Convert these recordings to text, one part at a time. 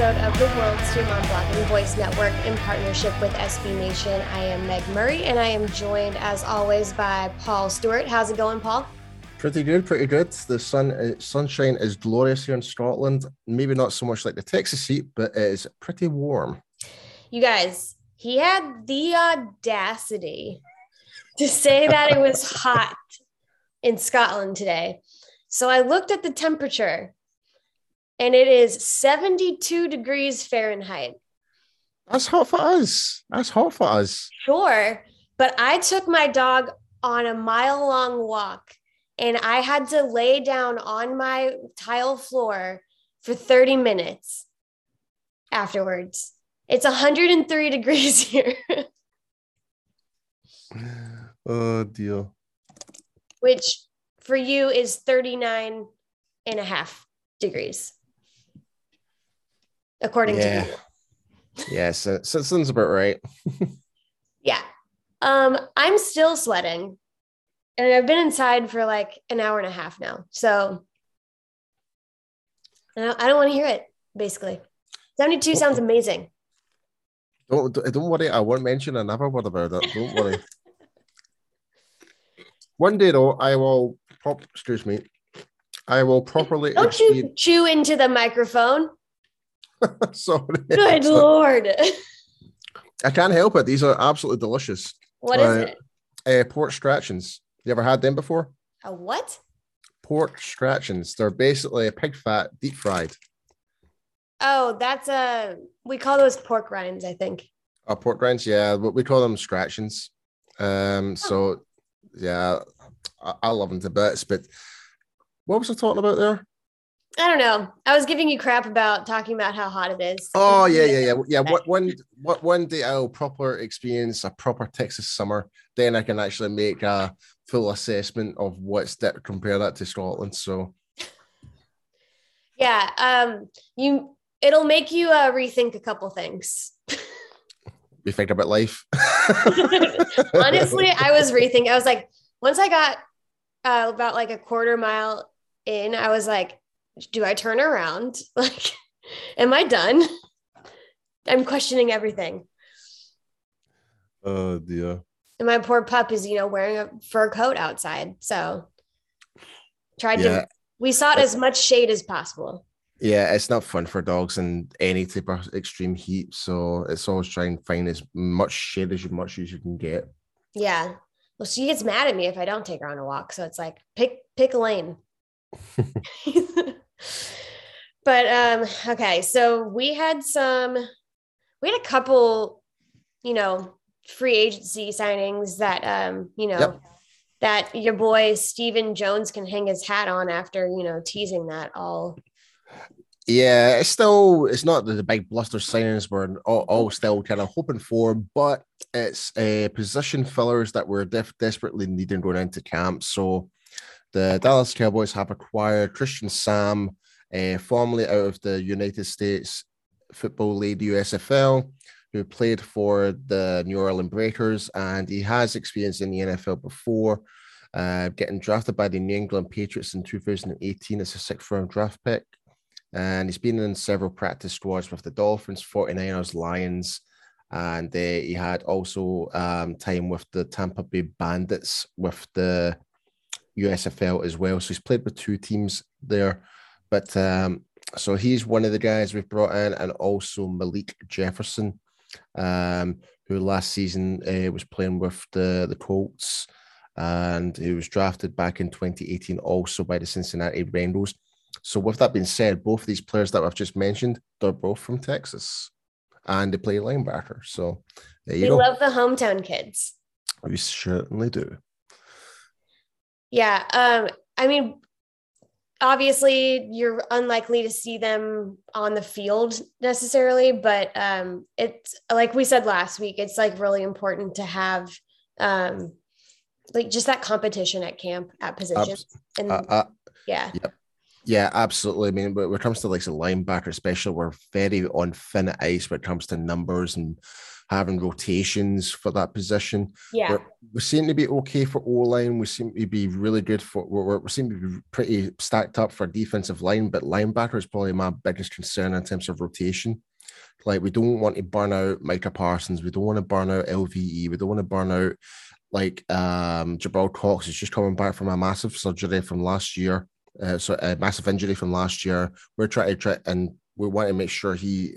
episode of the World's Team on Blocking Voice Network in partnership with SB Nation. I am Meg Murray and I am joined as always by Paul Stewart. How's it going, Paul? Pretty good, pretty good. The sun, uh, sunshine is glorious here in Scotland. Maybe not so much like the Texas heat, but it is pretty warm. You guys, he had the audacity to say that it was hot in Scotland today. So I looked at the temperature and it is 72 degrees Fahrenheit. That's hot for us. That's hot for us. Sure. But I took my dog on a mile long walk and I had to lay down on my tile floor for 30 minutes afterwards. It's 103 degrees here, Oh dear. which for you is 39 and a half degrees, according Yeah. to Google. Yes, so, so sounds about right. Yeah. Um, I'm still sweating. And I've been inside for like an hour and a half now. So I don't, don't want to hear it, basically. 72 sounds amazing. Don't don't worry. I won't mention another word about it. Don't worry. One day though, I will. Prop, excuse me. I will properly. Don't you chew into the microphone. Sorry. Good So- Lord. I can't help it. These are absolutely delicious. What is Uh, it? Uh, pork scratchings. You ever had them before? A what? Pork scratchings. They're basically pig fat deep fried. Oh, that's a, we call those pork rinds, I think. Uh, pork rinds, yeah, but we call them scratchings. Um, so yeah, I, I love them to bits. But what was I talking about there? I don't know. I was giving you crap about talking about how hot it is. Oh yeah, yeah, yeah, yeah. What one, what one day I'll proper experience a proper Texas summer. Then I can actually make a full assessment of what's that compare that to Scotland. So Yeah. Um, you, it'll make you uh, rethink a couple things. we think about life. Honestly, I was rethinking. I was like, once I got uh, about like a quarter mile in, I was like, do I turn around? Like, am I done? I'm questioning everything. Uh, oh dear. And my poor pup is, you know, wearing a fur coat outside. So tried Yeah. to, we sought as much shade as possible. Yeah, it's not fun for dogs in any type of extreme heat. So it's always trying to find as much shade as you much as you can get. Yeah. Well, she gets mad at me if I don't take her on a walk. So it's like, pick, pick a lane. but um okay so we had some we had a couple you know free agency signings that um you know Yep. that your boy Stephen Jones can hang his hat on after you know teasing that all Yeah, it's still it's not the big bluster signings we're all, all still kind of hoping for, but it's a position fillers that we're def- desperately needing going into camp. So the Dallas Cowboys have acquired Christian Sam, uh, formerly out of the United States Football League USFL, who played for the New Orleans Breakers, and he has experience in the NFL before. Uh, getting drafted by the New England Patriots in 2018 as a sixth round draft pick and he's been in several practice squads with the Dolphins, 49ers, Lions, and uh, he had also um, time with the Tampa Bay Bandits with the USFL as well. So he's played with two teams there. But um, so he's one of the guys we've brought in, and also Malik Jefferson, um, who last season uh, was playing with the, the Colts and he was drafted back in 2018 also by the Cincinnati Bengals. So, with that being said, both of these players that I've just mentioned, they're both from Texas and they play linebacker. So, there you We go. love the hometown kids. we certainly do. Yeah. Um, I mean, obviously you're unlikely to see them on the field necessarily, but um it's like we said last week, it's like really important to have um like just that competition at camp at positions. And Uh, uh, yeah. Yeah, absolutely. I mean, when it comes to like the linebacker, especially, we're very on thin ice when it comes to numbers and having rotations for that position. Yeah. We're, we seem to be okay for O line. We seem to be really good for. We're, we seem to be pretty stacked up for defensive line, but linebacker is probably my biggest concern in terms of rotation. Like we don't want to burn out Micah Parsons. We don't want to burn out LVE. We don't want to burn out like um Jabril Cox is just coming back from a massive surgery from last year. Uh, so a massive injury from last year. We're trying to try and we want to make sure he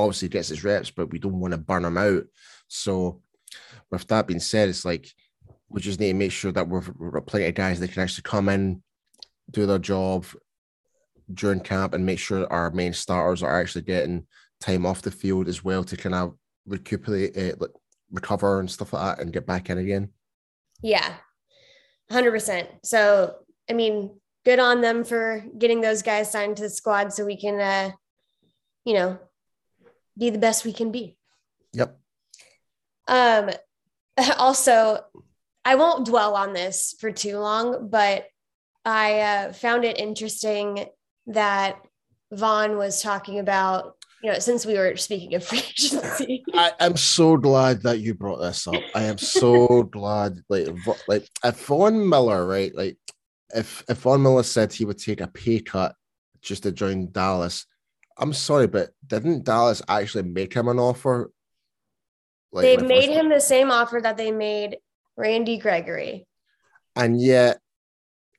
obviously gets his reps, but we don't want to burn him out. So, with that being said, it's like we just need to make sure that we're, we're plenty of guys that can actually come in, do their job during camp, and make sure our main starters are actually getting time off the field as well to kind of recuperate, like recover and stuff like that, and get back in again. Yeah. 100%. So, I mean, good on them for getting those guys signed to the squad so we can uh you know, be the best we can be. Yep. Um, also, I won't dwell on this for too long, but I uh, found it interesting that Von was talking about, you know, since we were speaking of free agency. I am so glad that you brought this up. I am so glad. Like, like if Von Miller, right? Like, if if Von Miller said he would take a pay cut just to join Dallas, I'm sorry, but didn't Dallas actually make him an offer? Like, they made him the same offer that they made Randy Gregory. and yet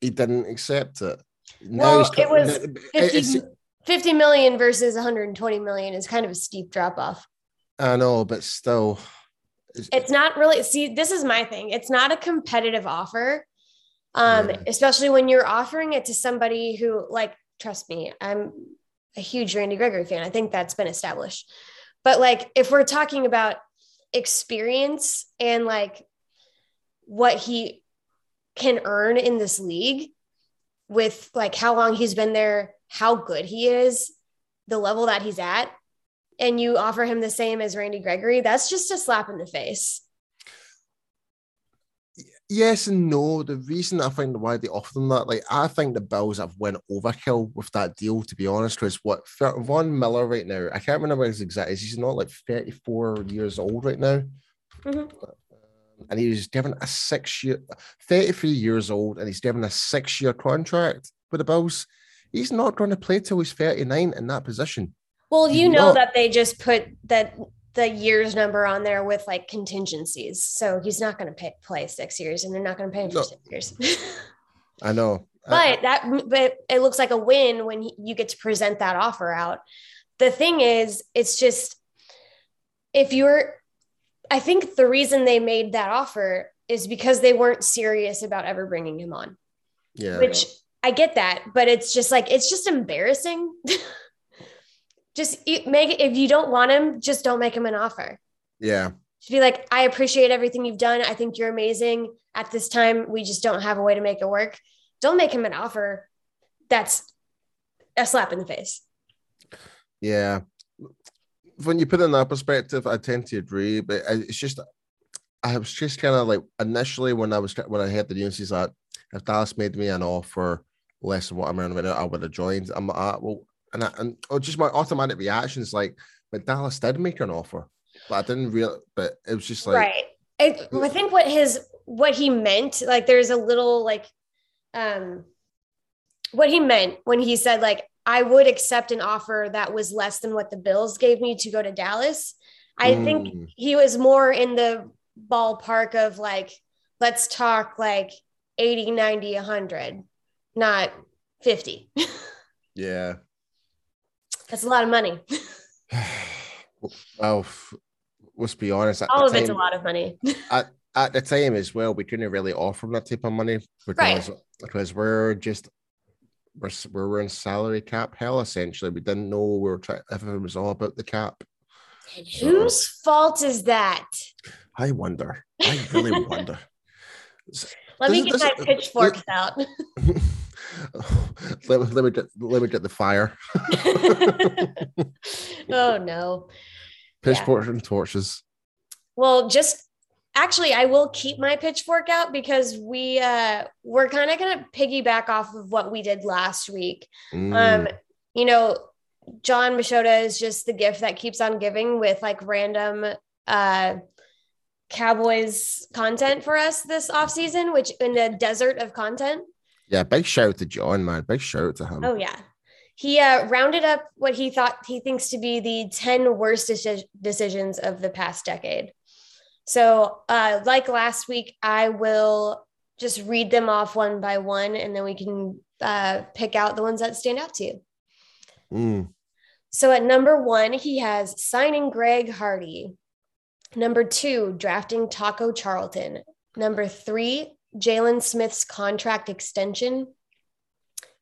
he didn't accept it. Now Well, it was it- 50, 50 million versus 120 million is kind of a steep drop off. I know, but still, it's- it's not really see this is my thing it's not a competitive offer um Yeah. especially when you're offering it to somebody who like trust me i'm a huge randy gregory fan i think that's been established but like if we're talking about experience and like what he can earn in this league with like how long he's been there how good he is the level that he's at and you offer him the same as Randy Gregory, that's just a slap in the face. Yes and no. The reason I think why they offer them that, like, I think the Bills have went overkill with that deal. To be honest, because what Von Miller right now, I can't remember his exact. Is he's not like thirty four years old right now, Mhm. and he was given a six year, thirty three years old, and he's given a six year contract with the Bills. He's not going to play till he's thirty nine in that position. Well, you No. know that they just put that the years number on there with like contingencies. So he's not going to play six years and they're not going to pay him No. for six years. I know, I- but that but it looks like a win when he, you get to present that offer out. The thing is, it's just if you're I think the reason they made that offer is because they weren't serious about ever bringing him on. yeah, which I get that, but it's just like it's just embarrassing. just make it if you don't want him, just don't make him an offer. yeah. Just be like, I appreciate everything you've done. I think you're amazing. At this time, we just don't have a way to make it work. Don't make him an offer. That's a slap in the face. Yeah. When you put it in that perspective, I tend to agree, but it's just I was just kind of like initially when I was when I heard the news is that if Dallas made me an offer less than what I'm earning right now, I would have joined. I'm like, ah, well, and I, and oh, just my automatic reactions like, but Dallas did make an offer, but I didn't real, but it was just like, right. I, I think what his what he meant, like there's a little like um what he meant when he said like I would accept an offer that was less than what the Bills gave me to go to Dallas. I think Mm. he was more in the ballpark of like let's talk like 80, 90, 100, not 50. yeah. That's a lot of money. well, let's be honest. All of time, it's a lot of money. at, at the time as well, we couldn't really offer him that type of money because right. because we're just we're, we're in salary cap hell essentially. We didn't know we were trying if it was all about the cap. And whose fault is that? I wonder. I really wonder. Let me get this, my uh, pitchforks out. let, let, me get, let me get the fire. oh no. Pitchforks yeah. and torches. Well, just actually I will keep my pitchfork out because we uh we're kind of gonna piggyback off of what we did last week. Mm. Um, you know, Jon Machota is just the gift that keeps on giving with like random uh Cowboys content for us this off season, which in the desert of content. Yeah, big shout out to Jon, man. Big shout out to him. Oh yeah. He uh, rounded up what he thought he thinks to be the 10 worst deci- decisions of the past decade. So, uh, like last week, I will just read them off one by one, and then we can uh, pick out the ones that stand out to you. Mm. So, at number one, he has signing Greg Hardy. Number two, drafting Taco Charlton. Number three, Jaylon Smith's contract extension.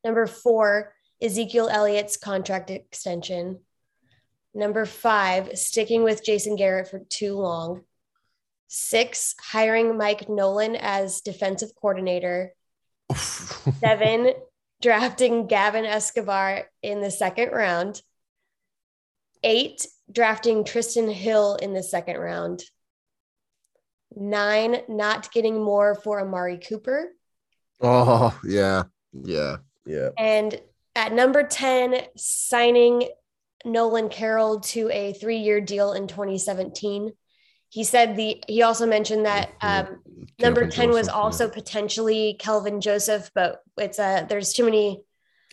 Number four, Ezekiel Elliott's contract extension. Number five, sticking with Jason Garrett for too long. Six, hiring Mike Nolan as defensive coordinator. Seven, drafting Gavin Escobar in the second round. Eight, drafting Trysten Hill in the second round. Nine, not getting more for Amari Cooper. Oh, yeah. Yeah. Yeah. And at number 10, signing Nolan Carroll to a three year deal in 2017. He said the he also mentioned that um, number 10 Joseph, was also yeah. potentially Kelvin Joseph, but it's a uh, there's too many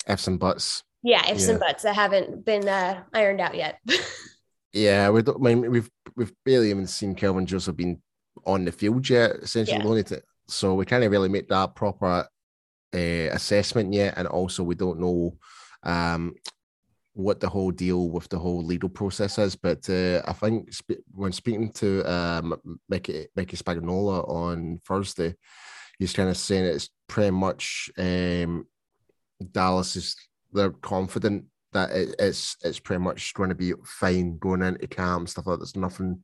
F's and buts. Yeah, ifs yeah. and buts that haven't been uh, ironed out yet. yeah, we don't, I mean, we've we've barely even seen Kelvin Joseph being on the field yet. Essentially, yeah. to, so we can't really make that proper uh, assessment yet, and also we don't know um, what the whole deal with the whole legal process is. But uh, I think sp- when speaking to um, Mickey Mickey Spagnola on Thursday, he's kind of saying it's pretty much um, Dallas is they're confident that it, it's it's pretty much going to be fine going into camp stuff like that. There's nothing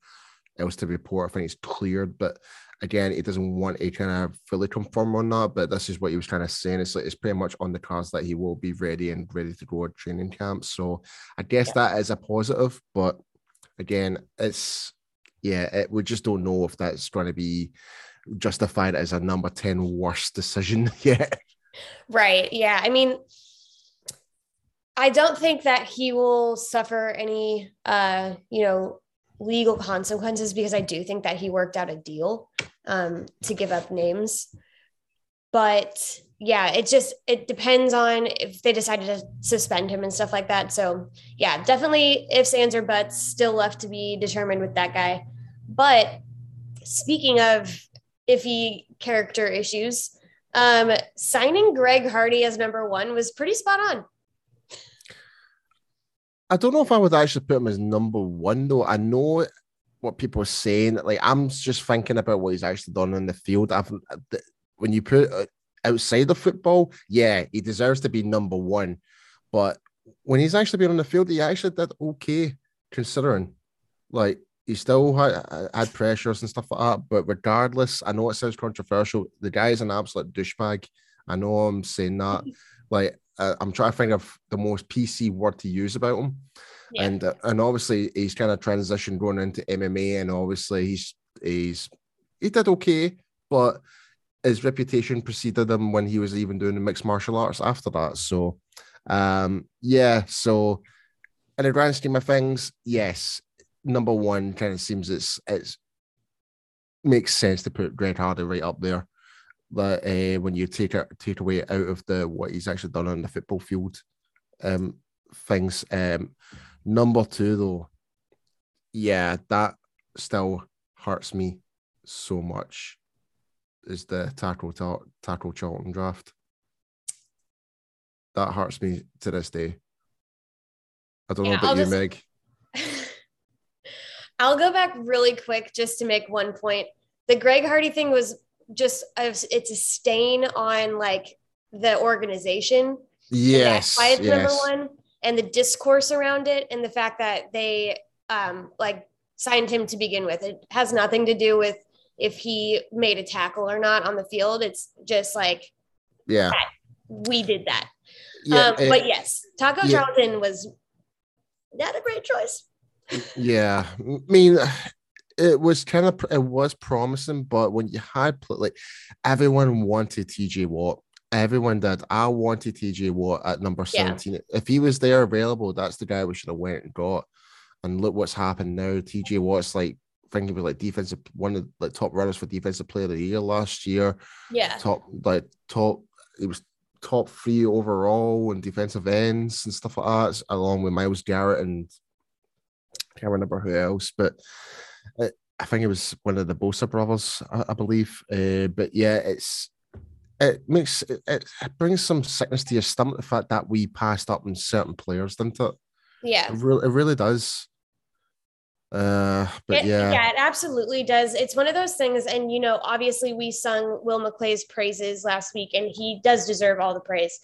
else to report. I think it's cleared, but again, he doesn't want to kind of fully confirm on that. But this is what he was trying to say. And it's like it's pretty much on the cards that he will be ready and ready to go at training camp. So I guess yeah. that is a positive. But again, it's yeah, it, we just don't know if that's going to be justified as a number 10 worst decision yet. Right. Yeah. I mean, I don't think that he will suffer any uh, you know, legal consequences because I do think that he worked out a deal um, to give up names. But yeah, it just it depends on if they decided to suspend him and stuff like that. So yeah, definitely ifs, ands, or buts still left to be determined with that guy. But speaking of iffy character issues, um, signing Greg Hardy as number one was pretty spot on. I don't know if I would actually put him as number one though. I know what people are saying. Like I'm just thinking about what he's actually done in the field. I've when you put uh, outside of football, yeah, he deserves to be number one. But when he's actually been on the field, he actually did okay considering. Like he still had, had pressures and stuff like that. But regardless, I know it sounds controversial. The guy is an absolute douchebag. I know I'm saying that. Like uh, I'm trying to think of the most PC word to use about him. Yeah. And uh, and obviously he's kind of transitioned going into MMA, and obviously he's he's he did okay, but his reputation preceded him when he was even doing the mixed martial arts after that. So, um, yeah. So, in the grand scheme of things, yes, number one kind of seems it's it's makes sense to put Greg Hardy right up there that uh, when you take it take away out of the what he's actually done on the football field um, things. Um, number two though, yeah, that still hurts me so much. Is the tackle Taco Charlton draft? That hurts me to this day. I don't yeah, know about I'll you, just... Meg. I'll go back really quick just to make one point. The Greg Hardy thing was just it's a stain on like the organization. Yes, why it's yes. number one, and the discourse around it, and the fact that they um like signed him to begin with. It has nothing to do with if he made a tackle or not on the field. It's just like Yeah, we did that. yeah, um, but yes, Taco yeah. Charlton was not a great choice. yeah. I mean, it was kind of it was promising, but when you had like everyone wanted TJ Watt. Everyone did. I wanted TJ Watt at number Yeah. 17. If he was there available, that's the guy we should have went and got. And look what's happened now. TJ Watt's like I think he was like defensive one of the like, top runners for defensive player of the year last year. Yeah. Top like top he was top three overall and defensive ends and stuff like that, along with Myles Garrett and I can't remember who else, but I think it was one of the Bosa brothers, I, I believe. Uh, but yeah, it's it makes it, it brings some sickness to your stomach the fact that we passed up on certain players, didn't it? Yeah. It really, it really does. Uh, but It- yeah, it absolutely does. It's one of those things, and you know, obviously, we sung Will McClay's praises last week, and he does deserve all the praise.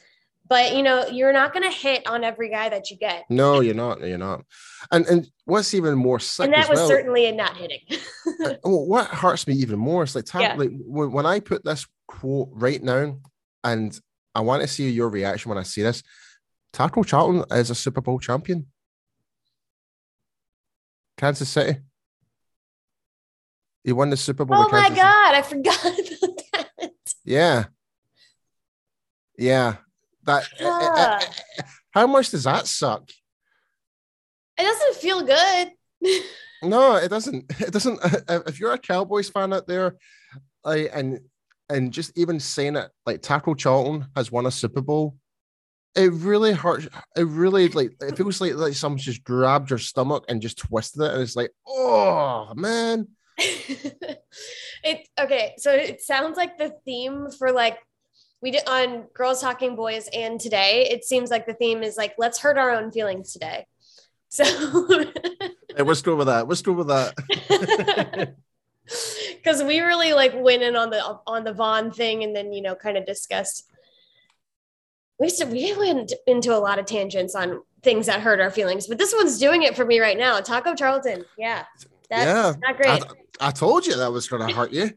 But you know, you're not going to hit on every guy that you get, no, you're not, you're not. And and what's even more sick and that as was well, certainly a not hitting. What hurts me even more is like, ta- Yeah. like when, I put this quote right now, and I want to see your reaction when I see this. Taco Charlton is a Super Bowl champion. Kansas City. He won the Super Bowl. oh my Kansas City. god, I forgot about that. Yeah. Yeah. That. eh, Ah. how much does that suck? It doesn't feel good. No, it doesn't. It doesn't. If you're a Cowboys fan out there, like, and and just even saying it, like Taco Charlton has won a Super Bowl, it really hurts. It really like it feels like like someone just grabbed your stomach and just twisted it, and it's like, oh man, it okay so it sounds like the theme for like we did on girls talking boys and today it seems like the theme is like let's hurt our own feelings today. So. Hey, let's go with that. Let's go with that. because we really like went in on the on the Von thing and then you know kind of discussed. We said we went into a lot of tangents on things that hurt our feelings but this one's doing it for me right now. Taco charlton. Yeah. That's Yeah, not great. I told you that was going to hurt you.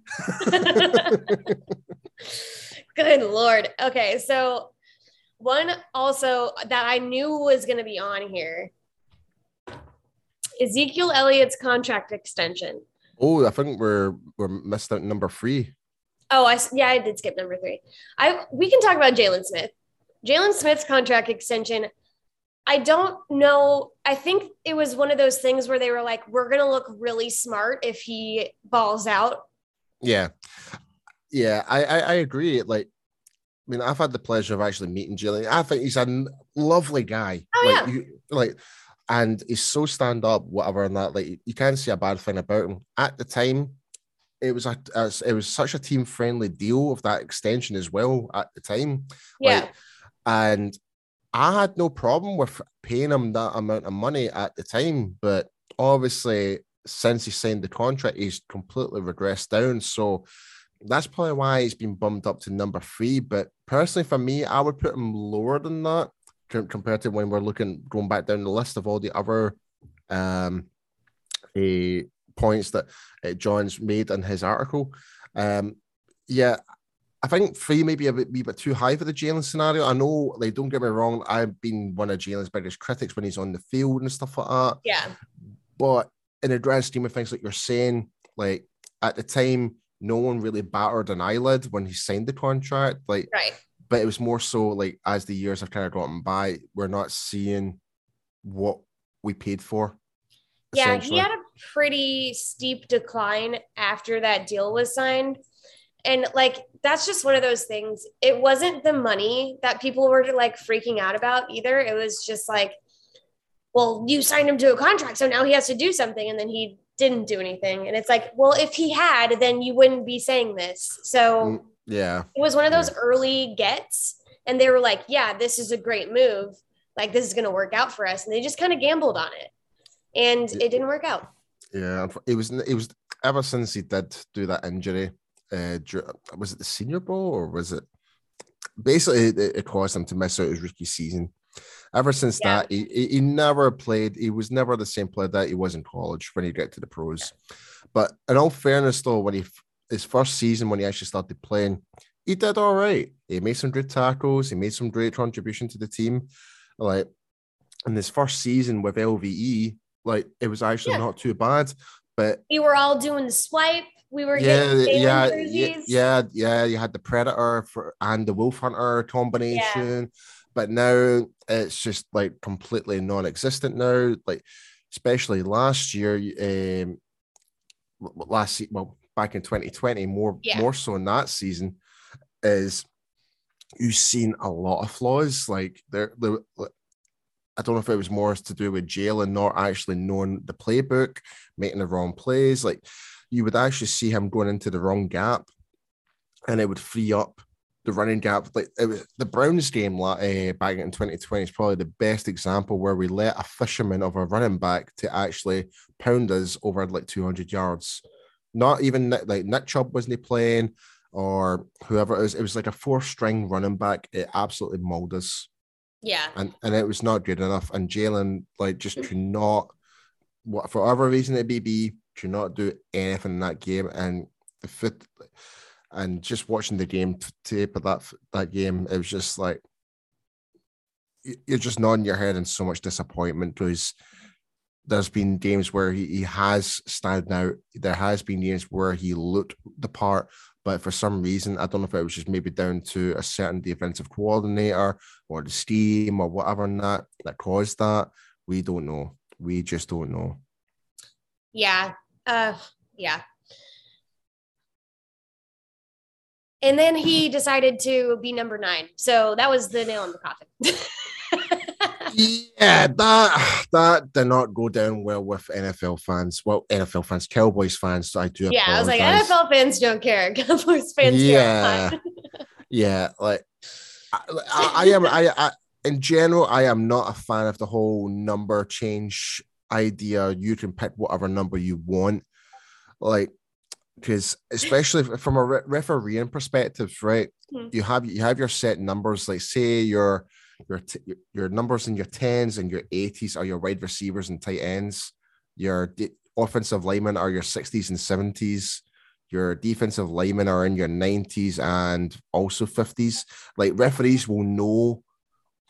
Good lord. Okay, so one also that I knew was going to be on here Ezekiel Elliott's contract extension. Oh, I think we're we're missed out number three. Oh, I yeah, I did skip number three. I we can talk about Jaylon Smith. Jaylon Smith's contract extension. I don't know. I think it was one of those things where they were like, "We're gonna look really smart if he balls out." Yeah, yeah, I, I I agree. Like, I mean, I've had the pleasure of actually meeting Jillian. I think he's a lovely guy. Oh, like, yeah. you, like, and he's so stand up, whatever, and that. Like, you can't see a bad thing about him. At the time, it was a as- it was such a team friendly deal of that extension as well. At the time, Yeah, Like, and I had no problem with paying him that amount of money at the time, but obviously since he signed the contract, he's completely regressed down. So that's probably why it's been bumped up to number three. But personally, for me, I would put him lower than that compared to when we're looking going back down the list of all the other um points that uh, Jon's made in his article. Um, yeah, I think three may be a bit, wee bit too high for the Jaylon scenario. I know, like, don't get me wrong, I've been one of Jaylon's biggest critics when he's on the field and stuff like that. yeah, But in the grand scheme of things, like you're saying, like at the time, no one really battered an eyelid when he signed the contract. Like, right. but it was more so like as the years have kind of gotten by, we're not seeing what we paid for. Yeah, he had a pretty steep decline after that deal was signed. And like that's just one of those things. It wasn't the money that people were like freaking out about either. It was just like, well, you signed him to a contract, so now he has to do something. And then he didn't do anything. And it's like, well, if he had, then you wouldn't be saying this. So Mm, yeah. it was one of those early gets. And they were like, yeah, this is a great move. Like this is gonna work out for us. And they just kind of gambled on it. And it didn't work out. Yeah, it was it was ever since he did do that injury. Uh, was it the Senior Bowl or was it? Basically, it, it caused him to miss out his rookie season. Ever since yeah. that, he, he never played. He was never the same player that he was in college when he got to the pros. But in all fairness, though, when he his first season when he actually started playing, he did all right. He made some good tackles. He made some great contribution to the team. Like in his first season with LVE, like it was actually yeah. not too bad. But we were all doing the swipe. We were yeah, yeah, yeah, yeah, yeah. You had the Predator for and the Wolf Hunter combination. Yeah. But now it's just like completely non-existent now. Like especially last year, um, last well back in 2020, more yeah. more so in that season, is you've seen a lot of flaws. Like there, there I don't know if it was more to do with Jaylon not actually knowing the playbook, making the wrong plays. Like you would actually see him going into the wrong gap, and it would free up the running gap. Like it was, the Browns game uh, back in 2020 is probably the best example where we let a fisherman of a running back to actually pound us over like 200 yards. Not even like Nick Chubb wasn't playing or whoever it was. It was like a four string running back. It absolutely mauled us. Yeah. And and it was not good enough. And Jaylon like just could not what for whatever reason it may be, could not do anything in that game. And the fit and just watching the game tape of that that game, it was just like you're just nodding your head in so much disappointment because there's been games where he, he has stood out. There has been games where he looked the part, but for some reason, I don't know if it was just maybe down to a certain defensive coordinator or the scheme or whatever and that that caused that. We don't know. We just don't know. Yeah. Uh yeah. And then he decided to be number nine. So that was the nail in the coffin. yeah, that that did not go down well with NFL fans. Well, NFL fans, Cowboys fans. I do. Yeah, apologize. I was like, NFL fans don't care. Cowboys fans. Yeah, yeah. Like, I, I, I am. I, I in general, I am not a fan of the whole number change idea. You can pick whatever number you want. Like, because especially from a re- refereeing perspective, right? Mm-hmm. You have you have your set numbers. Like, say you're your t- your numbers in your tens and your eighties are your wide receivers and tight ends. Your de- offensive linemen are your sixties and seventies. Your defensive linemen are in your nineties and also fifties. Like referees will know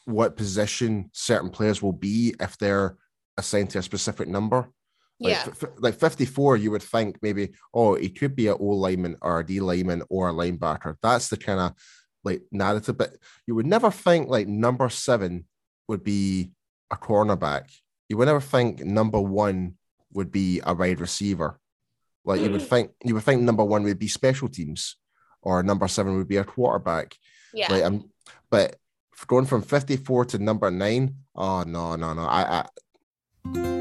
what position certain players will be if they're assigned to a specific number. Like, yeah. F- like 54, you would think maybe, oh, he could be an O lineman or a D lineman or a linebacker. That's the kind of like narrative, but you would never think like number seven would be a cornerback. You would never think number one would be a wide receiver. Like you would mm. think you would think number one would be special teams, or number seven would be a quarterback. Yeah. Like, um, but going from 54 to number nine, oh no, no, no. I, I...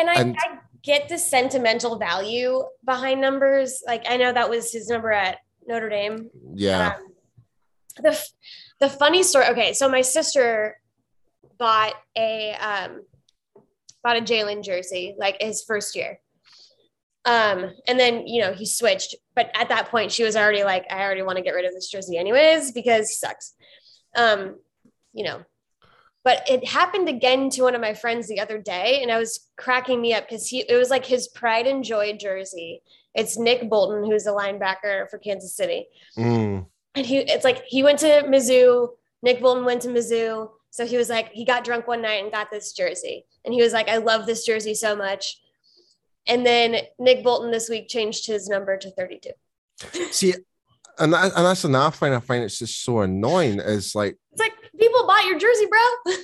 And I, And- I get the sentimental value behind numbers. Like I know that was his number at Notre Dame. Yeah. Um, the the funny story. Okay, so my sister bought a um, bought a Jaylon jersey like his first year. Um, and then you know he switched, but at that point she was already like, I already want to get rid of this jersey anyways because he sucks. Um, you know, but it happened again to one of my friends the other day, and I was cracking me up because he it was like his pride and joy jersey. It's Nick Bolton, who's a linebacker for Kansas City Mm. and he it's like he went to Mizzou. Nick Bolton went to Mizzou. So he was like, he got drunk one night and got this jersey. And he was like, I love this jersey so much. And then Nick Bolton this week changed his number to 32. See, and that, and that's another thing I find it's just so annoying is like, It's like people bought your jersey, bro.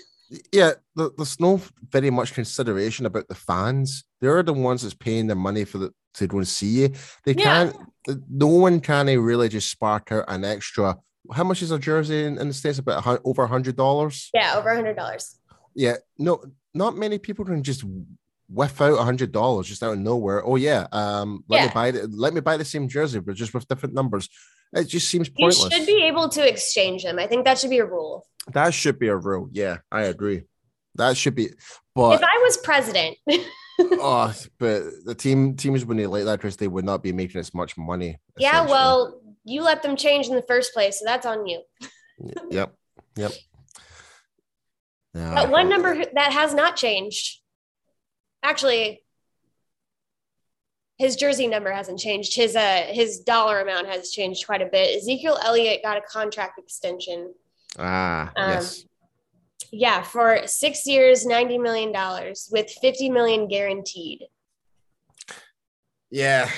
yeah, there's no very much consideration about the fans. They're the ones that's paying the money for the to go and see you. They Yeah. can't. No one can really just spark out an extra. How much is a jersey in, in the states? About over a hundred dollars. yeah, over a hundred dollars. Yeah, no, not many people can just whiff out a hundred dollars just out of nowhere. Oh yeah, um, let me buy the, let me buy the same jersey, but just with different numbers. It just seems pointless. You should be able to exchange them. I think that should be a rule. That should be a rule. Yeah, I agree. That should be. But if I was president, oh, but the team teams when they like that dress, they would not be making as much money. yeah, well, you let them change in the first place, so that's on you. Yep. Yep. Yeah. But one number that has not changed, actually, his jersey number hasn't changed. His uh his dollar amount has changed quite a bit. Ezekiel Elliott got a contract extension. Ah, Um, yes. Yeah, for six years, ninety million dollars, with fifty million guaranteed. Yeah.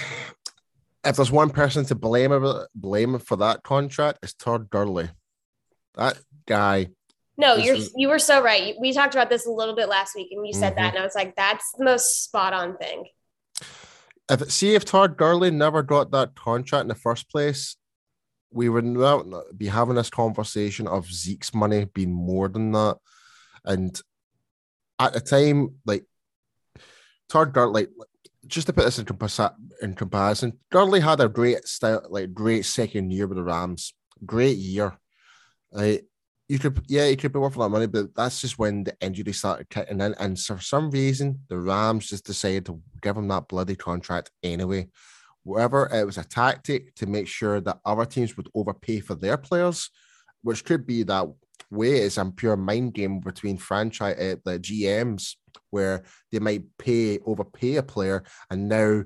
If there's one person to blame about blame for that contract, it's Todd Gurley. That guy. No, you're is- you were so right. We talked about this a little bit last week, and you said Mhm. that, and I was like, that's the most spot on thing. If see if Todd Gurley never got that contract in the first place, we would not be having this conversation of Zeke's money being more than that. And at the time, like Todd Gurley, like, just to put this in, in comparison, Gurley had a great style, like great second year with the Rams, great year. Like you could, yeah, you could be worth a lot of money, but that's just when the injury started kicking in, and for some reason, the Rams just decided to give him that bloody contract anyway. Whatever it was a tactic to make sure that other teams would overpay for their players, which could be that way is a pure mind game between franchise uh, the GMs where they might pay overpay a player and now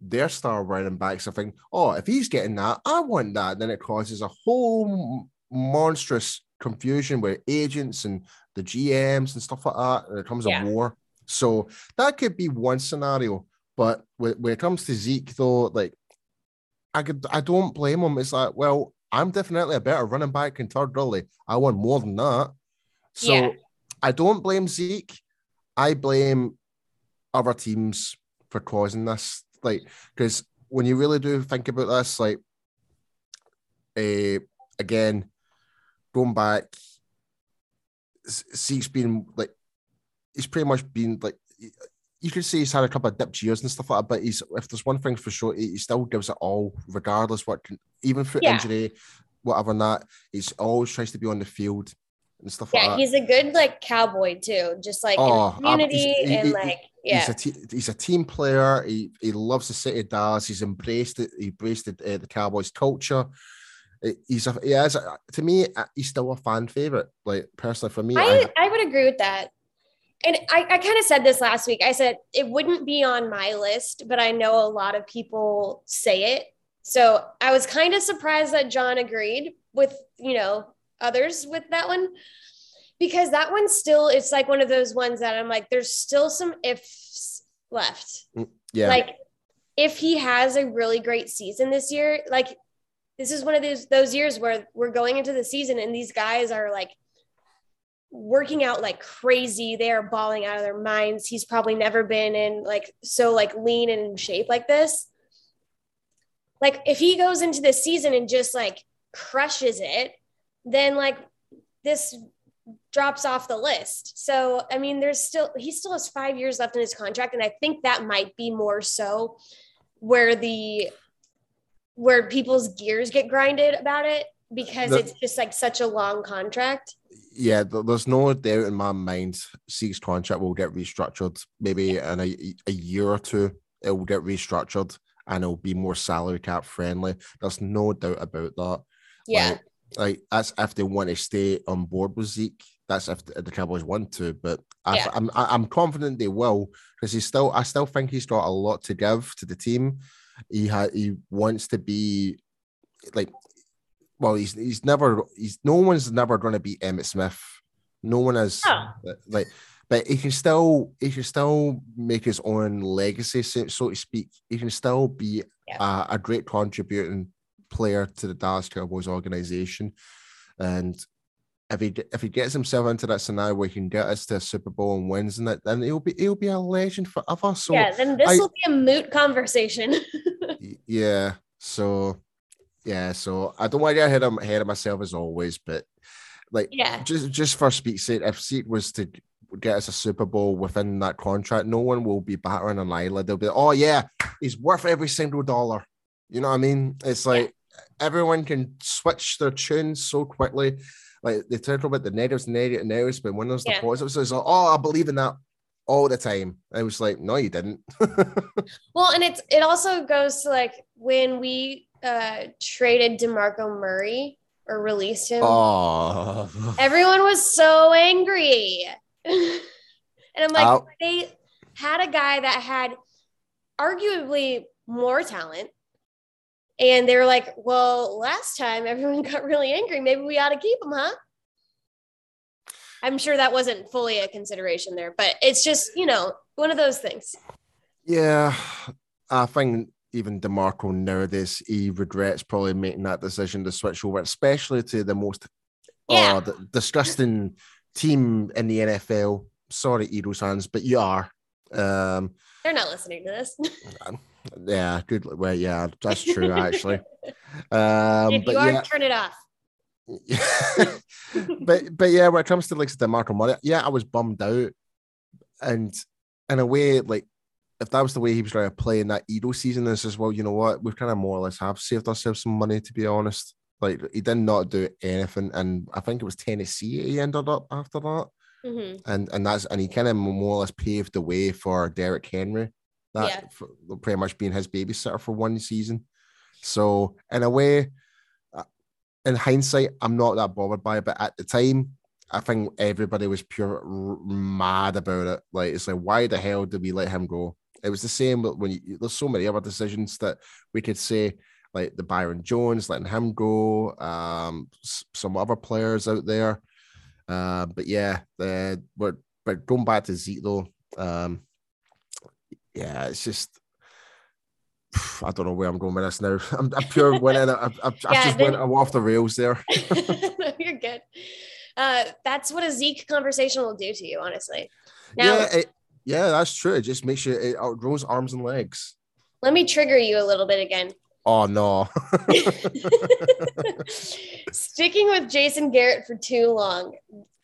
their star running backs are thinking, oh, if he's getting that, I want that. Then it causes a whole monstrous confusion with agents and the GMs and stuff like that. And it comes Yeah. a war. So that could be one scenario. But when, when it comes to Zeke, though, like I could I don't blame him. It's like, well, I'm definitely a better running back than Todd Gurley. I want more than that. So Yeah. I don't blame Zeke. I blame other teams for causing this. Like, because when you really do think about this, like, uh, again, going back, Zeke's been like, he's pretty much been like, you could say he's had a couple of dipped years and stuff like that, but he's if there's one thing for sure, he, still gives it all, regardless what, can, even through Yeah. injury, whatever. And that he's always tries to be on the field and stuff like Yeah, that. he's a good like cowboy too, just like Oh, in the community he's- he- and he- like He's yeah, a te- he's a team player. He he loves the city Dallas. He's embraced it. He embraced the, uh, the Cowboys culture. He's a he is a, to me uh, he's still a fan favorite. Like personally for me, I, I would agree with that. And I, I kind of said this last week. I said it wouldn't be on my list, but I know a lot of people say it. So I was kind of surprised that Jon agreed with, you know, others with that one because that one still it's like one of those ones that I'm like, there's still some ifs left. Yeah. Like if he has a really great season this year, like this is one of those those years where we're going into the season and these guys are like working out like crazy. They are balling out of their minds. He's probably never been in like so like lean and in shape like this. Like if he goes into this season and just like crushes it, then like this drops off the list. So I mean, there's still he still has five years left in his contract, and I think that might be more so where the where people's gears get grinded about it because The- it's just like such a long contract. yeah, there's no doubt in my mind Zeke's contract will get restructured. Maybe in a, a year or two, it will get restructured and it'll be more salary cap friendly. There's no doubt about that. Yeah. Like, like that's if they want to stay on board with Zeke. That's if the, the Cowboys want to, but I, Yeah. I'm I'm confident they will because he's still I still think he's got a lot to give to the team. He had he wants to be like well he's he's never he's no one's never going to be Emmitt Smith. No one is Oh. Uh, like but he can still he can still make his own legacy so, so to speak. He can still be Yeah. a, a great contributing player to the Dallas Cowboys organization. And if he if he gets himself into that scenario where he can get us to a Super Bowl and wins in it, then he'll be he'll be a legend forever. So yeah, then this I- will be a moot conversation. yeah, so yeah, so I don't want to get ahead of, ahead of myself as always, but like yeah. just just for speak's sake, if Seat was to get us a Super Bowl within that contract, no one will be battering an eyelid. They'll be, oh yeah, he's worth every single dollar. You know what I mean? It's like everyone can switch their tunes so quickly. Like they talk about the negatives and negatives, but when there's the Yeah. positives, it's like, oh, I believe in that all the time. I was like, no, you didn't. Well, and it's it also goes to like when we uh traded DeMarco Murray or released him. oh, Everyone was so angry. and I'm like, they had a guy that had arguably more talent. And they were like, well, last time everyone got really angry. Maybe we ought to keep them, huh? I'm sure that wasn't fully a consideration there, but it's just, you know, one of those things. Yeah, I think even Demarco nowadays he regrets probably making that decision to switch over, especially to the most Yeah. the disgusting team in the NFL. Sorry, Eagles fans, but you are. Um, They're not listening to this. yeah, good. Well, yeah, that's true actually. Um, if but you are, yeah, turn it off. but but yeah, when it comes to like Demarco Murray, yeah, I was bummed out, and in a way, like if that was the way he was trying to play in that Edo season, this is well, you know what, we've kind of more or less have saved ourselves some money to be honest. Like he did not do anything, and I think it was Tennessee he ended up after that, Mhm. and and that's and he kind of more or less paved the way for Derrick Henry, that Yeah. for pretty much being his babysitter for one season. So in a way, uh, in hindsight, I'm not that bothered by it, but at the time, I think everybody was pure mad about it. Like it's like, why the hell did we let him go? It was the same when you, there's so many other decisions that we could say, like the Byron Jones letting him go, um, some other players out there. Uh, but yeah, the but but going back to Zeke though, um, yeah, it's just I don't know where I'm going with this now. I'm, I'm pure winning. I've, I've, I've Yeah, just then- went off the rails there. No, You're good. Uh, that's what a Zeke conversation will do to you, honestly. Now, yeah, it, yeah, that's true. It just makes you it outgrows arms and legs. let me trigger you a little bit again. Oh no. Sticking with Jason Garrett for too long.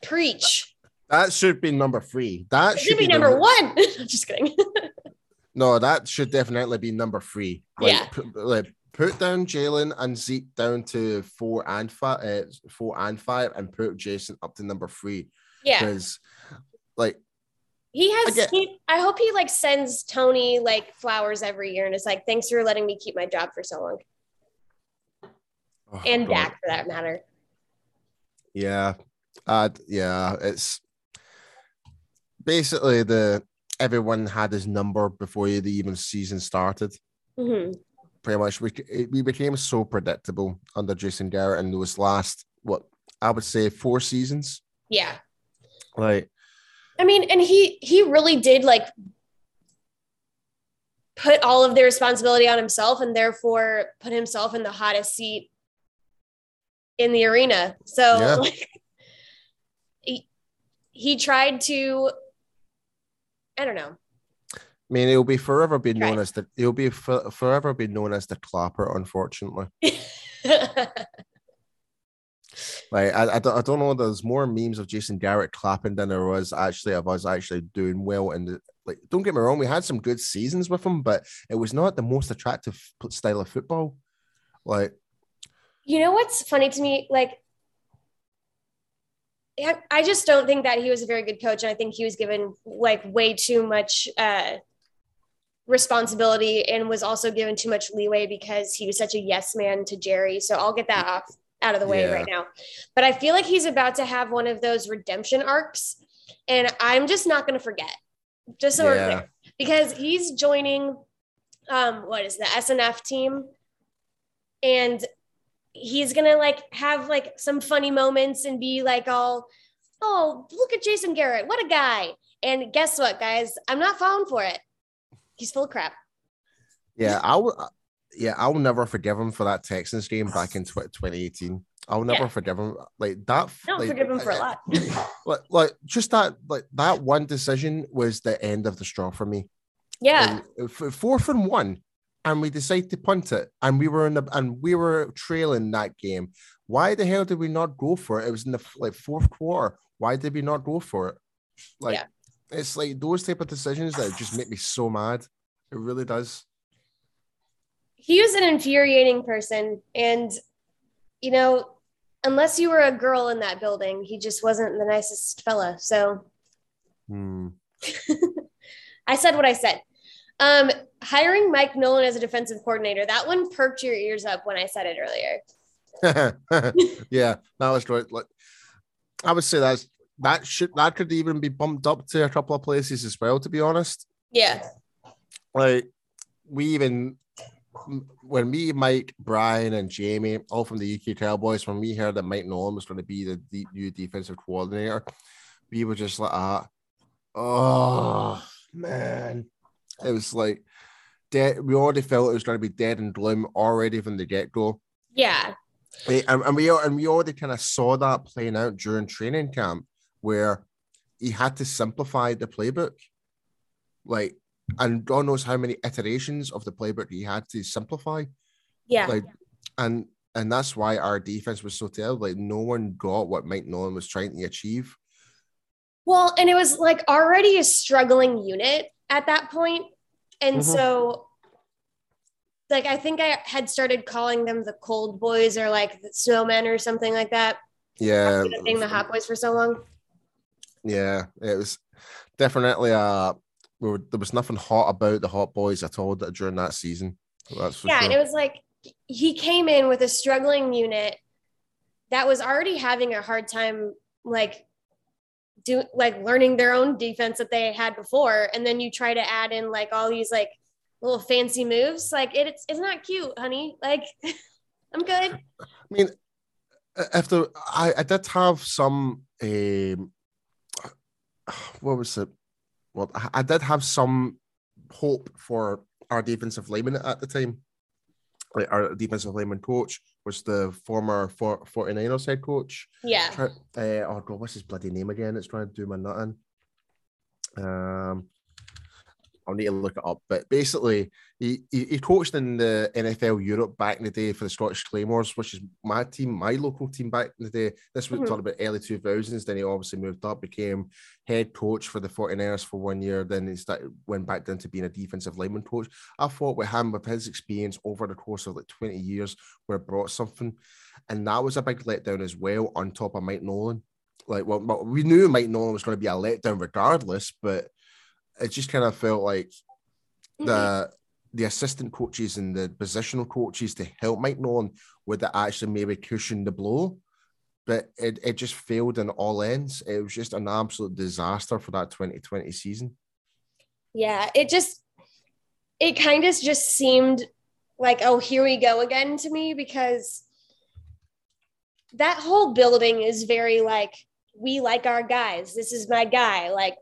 Preach. that should be number three. That should should be the- number one. Just kidding. No, that should definitely be number three. Like, Yeah. put, like put down Jaylon and Zeke down to four and five, uh, four and five, and put Jason up to number three yeah. because, like, He has, he, I hope he like sends Tony like flowers every year and it's like, thanks for letting me keep my job for so long. oh, And God. Dak for that matter. Yeah. Uh yeah, it's basically the everyone had his number before the even season started. hmm Pretty much we it- we became so predictable under Jason Garrett in those last what I would say four seasons. Yeah. Like I mean, and he he really did like put all of the responsibility on himself and therefore put himself in the hottest seat in the arena. So Yeah. like, he, he tried to, I don't know. I mean, he'll be forever be known Right. as the he'll be for, forever be known as the clapper. Unfortunately, like I, I, don't, I don't know. There's more memes of Jason Garrett clapping than there was actually of us actually doing well. And like, don't get me wrong, we had some good seasons with him, but it was not the most attractive style of football. Like, you know what's funny to me? Like, I- I just don't think that he was a very good coach. And I think he was given like way too much uh, responsibility and was also given too much leeway because he was such a yes man to Jerry. So I'll get that off out of the way Yeah. right now. But I feel like he's about to have one of those redemption arcs. And I'm just not going to forget, just so we're clear, because he's joining, um, what is the SNF team? And he's gonna like have like some funny moments and be like all oh look at jason garrett what a guy and guess what guys i'm not falling for it he's full of crap yeah, I'll uh, yeah, I'll never forgive him for that Texans game back in tw- 2018. I'll never Yeah. forgive him like that. i don't like, forgive him for a lot like, like just that like that one decision was the end of the straw for me. yeah And fourth and one, and we decided to punt it, and we were in the and we were trailing that game. Why the hell did we not go for it? It was in the like fourth quarter. Why did we not go for it? Like Yeah. it's like those type of decisions that just make me so mad. It really does. he was an infuriating person and you know unless you were a girl in that building he just wasn't the nicest fella so Hmm. i said what i said um hiring mike nolan as a defensive coordinator that one perked your ears up when i said it earlier yeah, that was right. Like, I would say that's that should that could even be bumped up to a couple of places as well. To be honest, yeah like we even when me, Mike, Brian, and Jamie, all from the UK Cowboys, when we heard that Mike Nolan was going to be the de- new defensive coordinator, we were just like, ah, oh man, it was like dead. We already felt it was going to be dead and gloom already from the get go. yeah eh, And, and we and we already kind of saw that playing out during training camp, where he had to simplify the playbook, like, and God knows how many iterations of the playbook he had to simplify, yeah like, and and that's why our defense was so terrible. Like, no one got what Mike Nolan was trying to achieve. Well, and it was like already a struggling unit at that point. And Mhm. so like I think I had started calling them the cold boys or like the snowmen or something like that. Yeah, After being the hot boys for so long. yeah, it was definitely uh we were, there was nothing hot about the hot boys at all during that season. That's yeah, sure. and it was like he came in with a struggling unit that was already having a hard time like do like learning their own defense that they had before and then you try to add in like all these like little fancy moves like it, it's it's not cute honey like i'm good I mean, after I, I did have some um, what was it? Well, I- did have some hope for our defensive lineman at the time. Like our defensive lineman coach was the former for 49ers head coach. yeah Try, uh, oh god, what's his bloody name again? It's trying to do my nut in. Um, I'll need to look it up. But basically, he, he he coached in the NFL Europe back in the day for the Scottish Claymores, which is my team, my local team back in the day. This was Mhm. talking about early 2000s. Then he obviously moved up, became head coach for the 49ers for one year. Then he started went back down to being a defensive lineman coach. I thought with him, with his experience over the course of like 20 years, have brought something. And that was a big letdown as well, on top of Mike Nolan. Like, well, we knew Mike Nolan was going to be a letdown regardless, but it just kind of felt like the mm-hmm. the assistant coaches and the positional coaches to help Mike Nolan would have actually maybe cushion the blow. But it, it just failed in all ends. It was just an absolute disaster for that 2020 season. yeah it just it kind of just seemed like oh here we go again to me because that whole building is very like we like our guys this is my guy like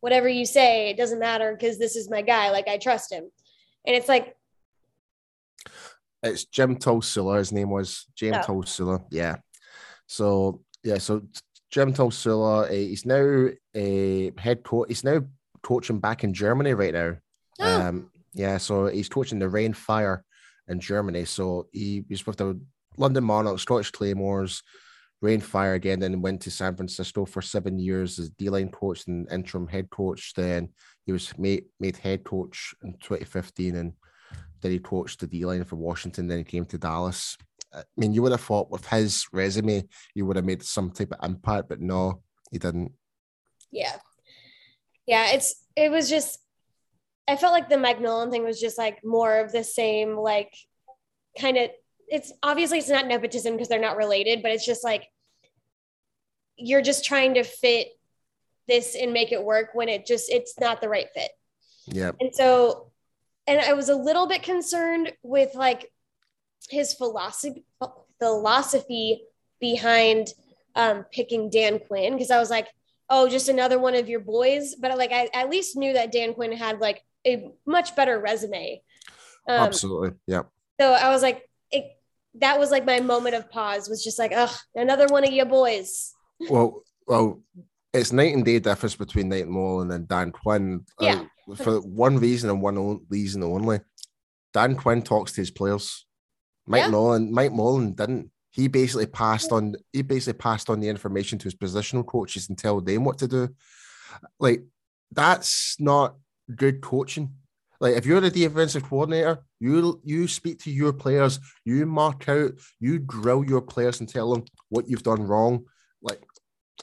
whatever you say it doesn't matter because this is my guy like i trust him And it's like, It's Jim Tomsula. His name was James Oh. Tomsula. Yeah. So yeah, so Jim Tomsula, uh, he's now a head coach. He's now coaching back in Germany right now. oh, Um, yeah, so he's coaching the Rhein Fire in Germany. So he was with the London Monarchs, Scottish Claymores, Rhein Fire again, then went to San Francisco for seven years as D-line coach and interim head coach. Then he was made, made head coach in 2015 and then he coached the D-line for Washington. Then he came to Dallas. I mean, you would have thought with his resume, you would have made some type of impact, but no, he didn't. yeah. Yeah. It's, it was just, I felt like the Mike Nolan thing was just like more of the same, like kind of, it's obviously it's not nepotism because they're not related, but it's just like you're just trying to fit this and make it work when it just, it's not the right fit. Yeah. And so, and I was a little bit concerned with like his philosophy philosophy behind um, picking Dan Quinn because I was like, oh, just another one of your boys. But like, I at least knew that Dan Quinn had like a much better resume. Um, Absolutely. Yeah. so I was like, it, that was like my moment of pause. Was just like, ugh, another one of your boys. Well, well, it's night and day difference between Nathan Mullen and Dan Quinn. uh, Yeah. for one reason and one reason only. Dan Quinn talks to his players. Mike Yeah. Nolan, Mike Mullen didn't. He basically passed on. He basically passed on the information to his positional coaches and tell them what to do. Like that's not good coaching. Like if you're the defensive coordinator, you you speak to your players, you mark out, you drill your players and tell them what you've done wrong. Like,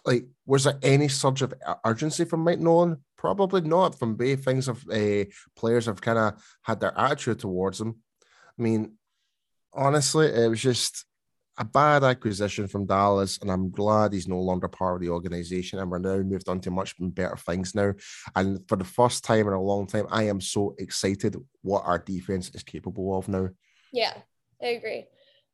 like was there any surge of urgency from Mike Nolan? Probably not. From way things of uh, players have kind of had their attitude towards him. I mean, honestly, it was just a bad acquisition from Dallas, and I'm glad he's no longer part of the organization. And we're now moved on to much better things now. And for the first time in a long time, I am so excited what our defense is capable of now. Yeah, I agree.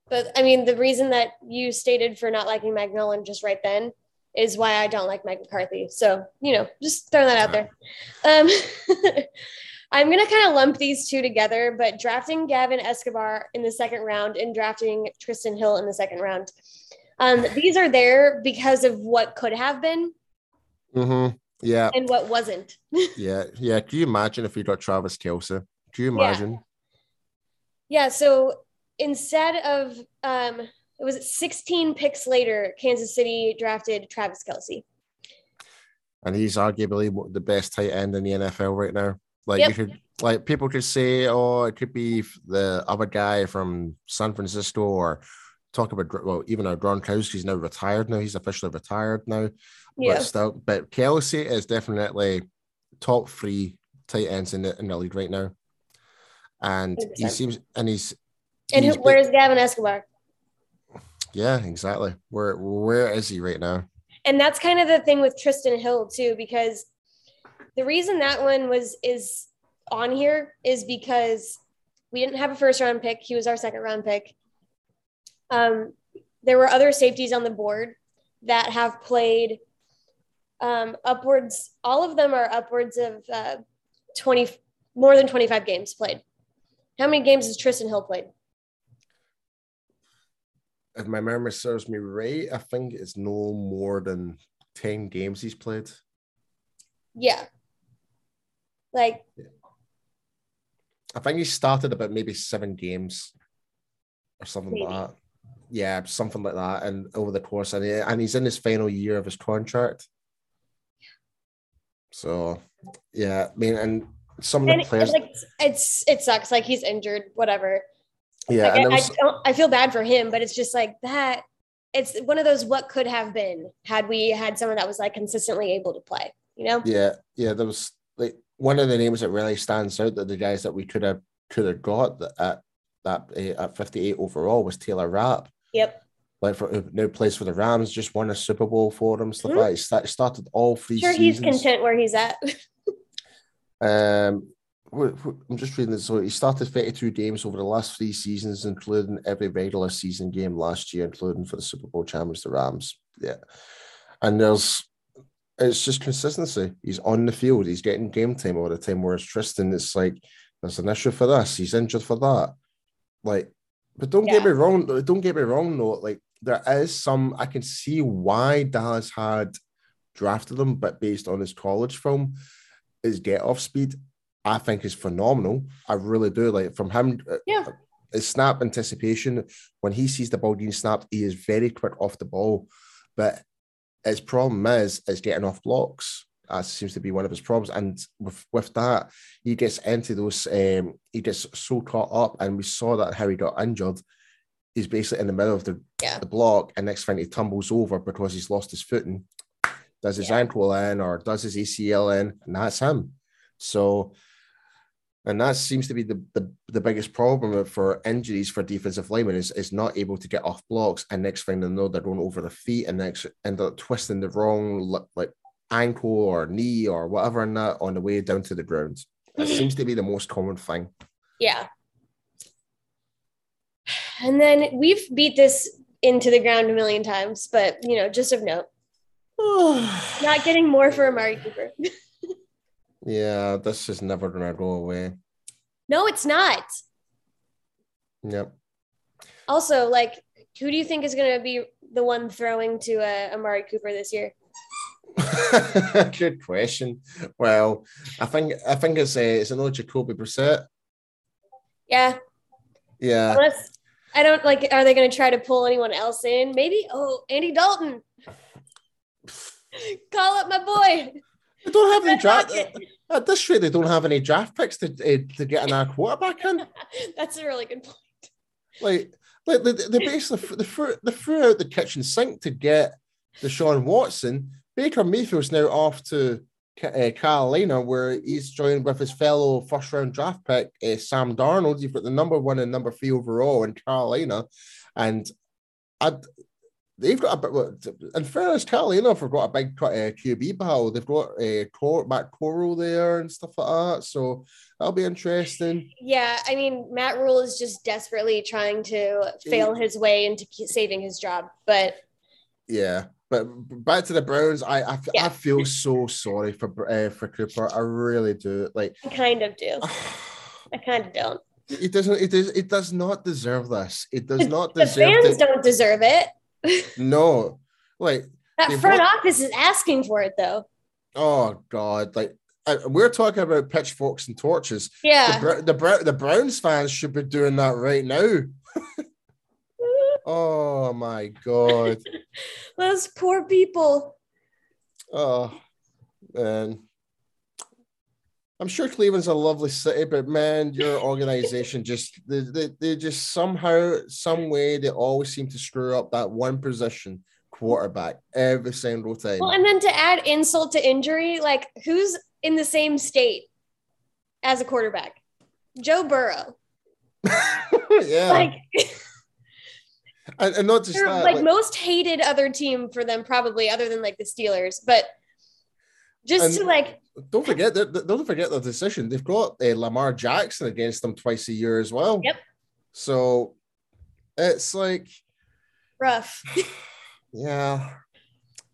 But I mean, the reason that you stated for not liking Mike Nolan just right then is why I don't like Mike McCarthy. So, you know, just throwing that out there. Um, I'm going to kind of lump these two together, but drafting Gavin Escobar in the second round and drafting Trysten Hill in the second round. Um, these are there because of what could have been Mm-hmm. Yeah, and what wasn't. yeah, yeah. Can you imagine if we got Travis Kelce? Can you Yeah. imagine? Yeah. So instead of, um, it was 16 picks later, Kansas City drafted Travis Kelce. and he's arguably the best tight end in the NFL right now. Like Yep. you could, like people could say, oh, it could be the other guy from San Francisco, or talk about well, even though Gronkowski's now retired. Now he's officially retired now, Yeah. but still, but Kelce is definitely top three tight ends in the in the league right now, and he 100%. seems and he's And he's who, where's Gavin Escobar? yeah, exactly. Where where is he right now? And that's kind of the thing with Trysten Hill too, because the reason that one was is on here is because we didn't have a first round pick. He was our second round pick. Um, there were other safeties on the board that have played um, upwards. All of them are upwards of uh, twenty, more than twenty five games played. How many games has Trysten Hill played? If my memory serves me right, I think it's no more than ten games he's played. Yeah, like I think he started about maybe seven games or something Maybe. like that. Yeah, something like that. And over the course, and, he, and he's in his final year of his contract. So, yeah, I mean, and some of the and players, like it's it sucks. Like he's injured, whatever. yeah, Like, and I, was, I don't. I feel bad for him, but it's just like that. It's one of those what could have been had we had someone that was like consistently able to play. You know? yeah, yeah, there was like one of the names that really stands out that the guys that we could have could have got at that uh, at 58 overall was Taylor Rapp. Yep. Like for who now plays for the Rams, just won a Super Bowl for them, stuff Mhm. like that. He started all three Sure, he's content where he's at. Um, I'm just reading this. So he started 32 games over the last three seasons, including every regular season game last year, including for the Super Bowl champions, the Rams. Yeah, and there's it's just consistency. He's on the field. He's getting game time all the time. Whereas Trysten, it's like there's an issue for this. He's injured for that. Like, but don't get me wrong. Don't get me wrong though. Like, there is some. I can see why Dallas had drafted him, but based on his college film, his get off speed, I think is phenomenal. I really do. Like from him, uh, Yeah. his snap anticipation when he sees the ball being snapped, he is very quick off the ball. But his problem is is getting off blocks. That seems to be one of his problems. And with with that, he gets into those. Um, he gets so caught up, and we saw that how he got injured. He's basically in the middle of the, Yeah. the block, and next thing he tumbles over because he's lost his footing, does his Yeah. ankle in or does his ACL in, and that's him. So, and that seems to be the, the, the biggest problem for injuries for defensive linemen is, is not able to get off blocks. And next thing they know, they're going over the feet and next end up twisting the wrong like ankle or knee or whatever in that on the way down to the ground. That mm-hmm. seems to be the most common thing. Yeah. And then we've beat this into the ground a million times, but you know, just of note, not getting more for Amari Cooper. yeah, this is never going to go away. no, it's not. Yep. Also, like, who do you think is going to be the one throwing to uh, Amari Cooper this year? Good question. Well, I think I think it's uh, it's another Jacoby Brissett. Yeah, Yeah. unless I don't like. Are they going to try to pull anyone else in? Maybe. Oh, Andy Dalton. Call up my boy. They don't have any draft. At this rate, they don't have any draft picks to uh, to get an air quarterback in. That's a really good point. Like, like they, they basically they threw, they threw out the kitchen sink to get the Deshaun Watson. Baker Mayfield's now off to uh, Carolina, where he's joined with his fellow first round draft pick uh, Sam Darnold. You've got the number one and number three overall in Carolina, and I'd, they've got a bit. In fairness, have got a big uh, QB battle. They've got uh, Cor- Matt Corral there and stuff like that. So that'll be interesting. Yeah, I mean, Matt Rhule is just desperately trying to fail his way into saving his job. But Yeah, but back to the Browns, I I, Yeah. I feel so sorry for uh, for Cooper. I really do. Like, I kind of do. I kind of don't. it doesn't. It does. It does not deserve this. It does not The deserve. fans the- don't deserve it. No, like That front office is asking for it, though. oh god, like uh, we're talking about pitchforks and torches. Yeah. Br- the the Browns fans should be doing that right now. oh my god. Those poor people. Oh man. I'm sure Cleveland's a lovely city, but man, your organization just they, they, they just somehow, some way, they always seem to screw up that one position, quarterback, every single time. Well, and then to add insult to injury, like who's in the same state as a quarterback? Joe Burrow. yeah, Like and, and not just they're that. like, like- most hated other team for them, probably other than like the Steelers. But just And- to like don't forget that. Don't forget the decision. They've got uh, Lamar Jackson against them twice a year as well. Yep. So it's like, rough. yeah.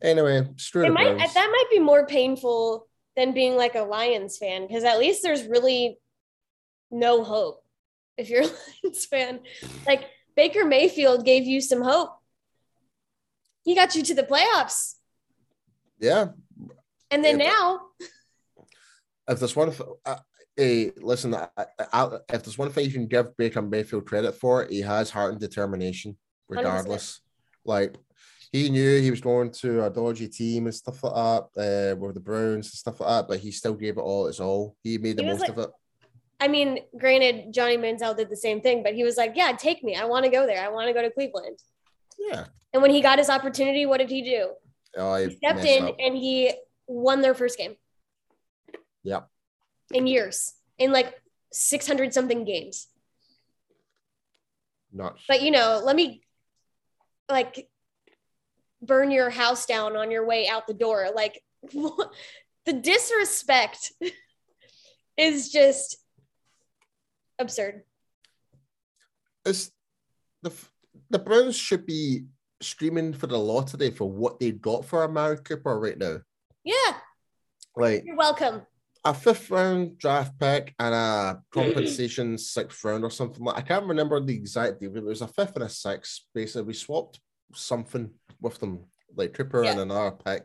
Anyway, screw It might that might be more painful than being like a Lions fan because at least there's really no hope if you're a Lions fan. Like Baker Mayfield gave you some hope. He got you to the playoffs, yeah, and then Yeah, now, if there's one, uh, listen, I, I, if there's one thing you can give Baker Mayfield credit for, he has heart and determination, 100%. regardless. Like he knew he was going to a dodgy team and stuff like that, uh, with the Browns and stuff like that, but he still gave it all his all. He made the He most like- of it. I mean, granted, Johnny Manziel did the same thing, but he was like, "Yeah, take me. I want to go there. I want to go to Cleveland." Yeah. And when he got his opportunity, what did he do? Oh, He stepped in and he won their first game. Yep. In years, in like 600 something games. Not. But you know, let me like burn your house down on your way out the door. Like the disrespect is just absurd. it's the the Browns should be screaming for the lottery for what they got for Amari Cooper right now. Yeah, Like you're welcome. A fifth round draft pick and a compensation sixth round or something like I can't remember the exact deal, but it was a fifth and a sixth. Basically, we swapped something with them, like Trooper Yeah. and another pick.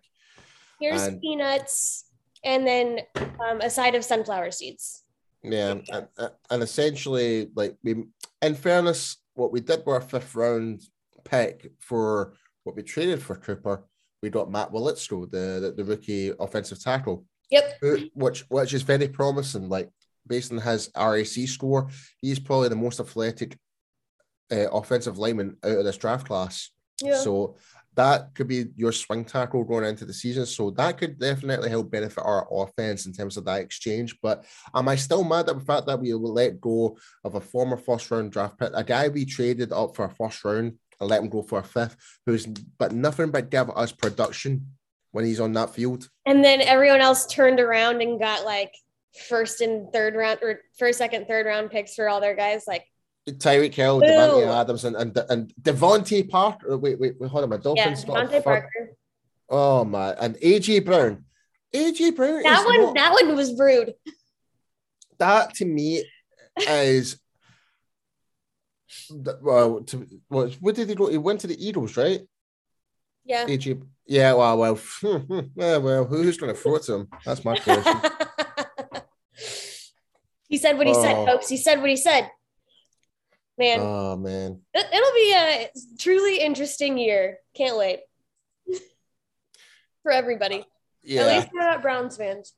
Here's And- peanuts and then um, a side of sunflower seeds. Yeah, and, and essentially, like we, in fairness, what we did with our fifth round pick for what we traded for Trooper, we got Matt Waletzko, the, the the rookie offensive tackle, Yep. which which is very promising. Like based on his RAS score, he's probably the most athletic uh, offensive lineman out of this draft class. Yeah. So that could be your swing tackle going into the season. So that could definitely help benefit our offense in terms of that exchange. But am I still mad at the fact that we let go of a former first round draft pick, a guy we traded up for a first round and let him go for a fifth, who's but nothing but give us production when he's on that field? And then everyone else turned around and got like first and third round or first, second, third round picks for all their guys. Like, Tyreek Hill. Davante Adams, and and, and DeVante Parker. Wait, wait, wait, hold on. My Dolphins a DeVante Parker. Oh my, and AJ Brown. AJ Brown That one, not- that one was rude. that to me is well, to, well, what did he go? He went to the Eagles, right? Yeah. AJ, yeah. Well, well, yeah, well, who's going to throw to him? That's my question. he said what he said, Oh. folks. He said what he said. Man, oh man, it- it'll be a truly interesting year. Can't wait for everybody. Yeah. At least we're not Browns fans.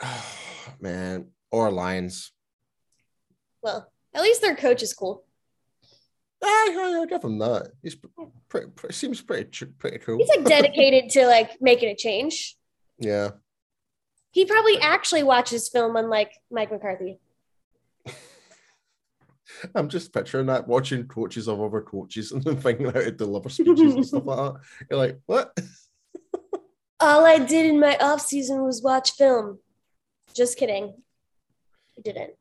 man, or Lions. Well, at least their coach is cool. I'll give him that. He's pretty, pretty seems pretty, pretty cool. He's like dedicated to like making a change. yeah. He probably actually watches film, unlike Mike McCarthy. I'm just picturing that watching coaches of other coaches and then figuring out how to deliver speeches and stuff like that. You're like, what? All I did in my off season was watch film. Just kidding. I didn't.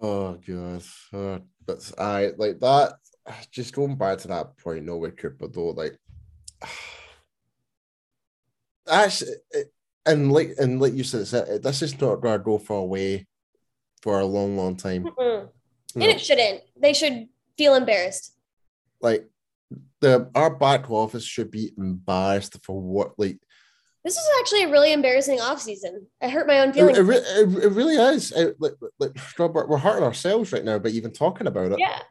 Oh god, uh, but I like that. Just going back to that point, no with Cooper though, like actually, and like and like you said, this is not going to go for away for a long, long time. Mm-mm. No. And it shouldn't. They should feel embarrassed. Like the our back office should be embarrassed for what like This is actually a really embarrassing off season. I hurt my own it, feelings. it, re- it, it really is. It, like, like we're hurting ourselves right now, but even talking about it. yeah.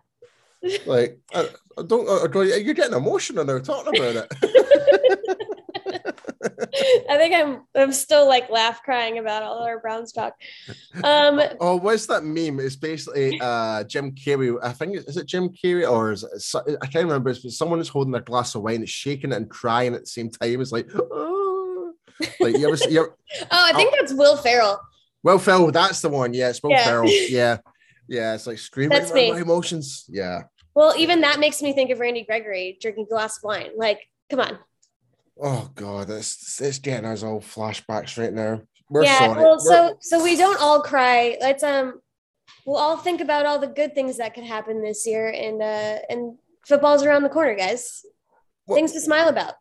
Like, I, I don't, I you're getting emotional now talking about it. I think I'm I'm still like laugh crying about all our Browns talk. Um oh, what's that meme? It's basically uh, Jim Carrey. I think is it Jim Carrey or is it, I can't remember. It's someone is holding a glass of wine, it's shaking it and crying at the same time. It's like, oh. like you ever? You ever, oh I think that's Will Ferrell. Well, Phil, that's the one. Yeah, it's Will Yeah. Ferrell. Yeah, yeah. It's like screaming my emotions. Yeah. Well, even that makes me think of Randy Gregory drinking a glass of wine. Like, come on. Oh God, it's it's getting us all flashbacks right now. We're yeah, sorry. well, We're- so so we don't all cry. Let's um we'll all think about all the good things that could happen this year and uh and football's around the corner, guys. Well- Things to smile about.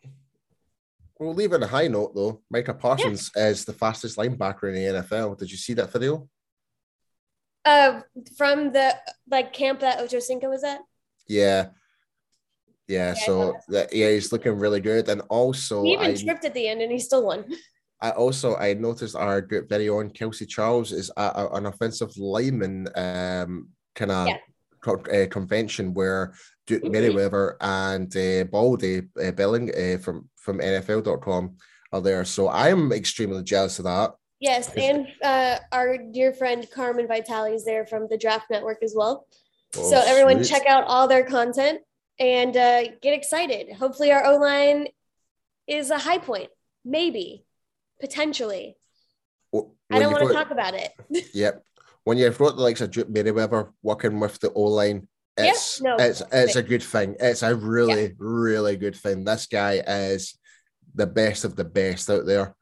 We'll leave it on a high note though. Micah Parsons is the fastest linebacker in the NFL. Did you see that video? Uh from the like camp that Ocho Cinco was at. Yeah. Yeah, Yeah, so that, yeah, he's looking really good. And also He even I, tripped at the end and he still won. I also I noticed our good video on Kelsey Charles is at a- an offensive lineman um kind of Yeah. uh, convention where Duke Mhm. Manyweather and uh, Baldy uh, Billing uh, from from NFL.com are there. So I'm extremely jealous of that. Yes, and uh, our dear friend Carmen Vitali is there from the Draft Network as well. Oh, so everyone sweet. check out all their content and uh, get excited. Hopefully our O line is a high point, maybe, potentially. W- I when don't want to talk about it. Yep. When you've got the likes of Duke Manyweather working with the O line, Yeah, it's no, it's it's a good thing. It's a really really good thing. This guy is the best of the best out there.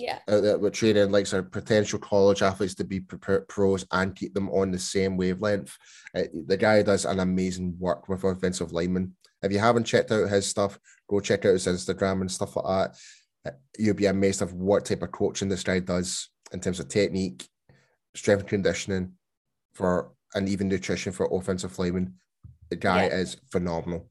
Yeah, Out there with training like sort of potential college athletes to be pro- pros and keep them on the same wavelength. Uh, the guy does an amazing work with offensive linemen. If you haven't checked out his stuff, go check out his Instagram and stuff like that. Uh, You'll be amazed of what type of coaching this guy does. in terms of technique, strength and conditioning, for and even nutrition for offensive linemen. The guy Yeah. is phenomenal.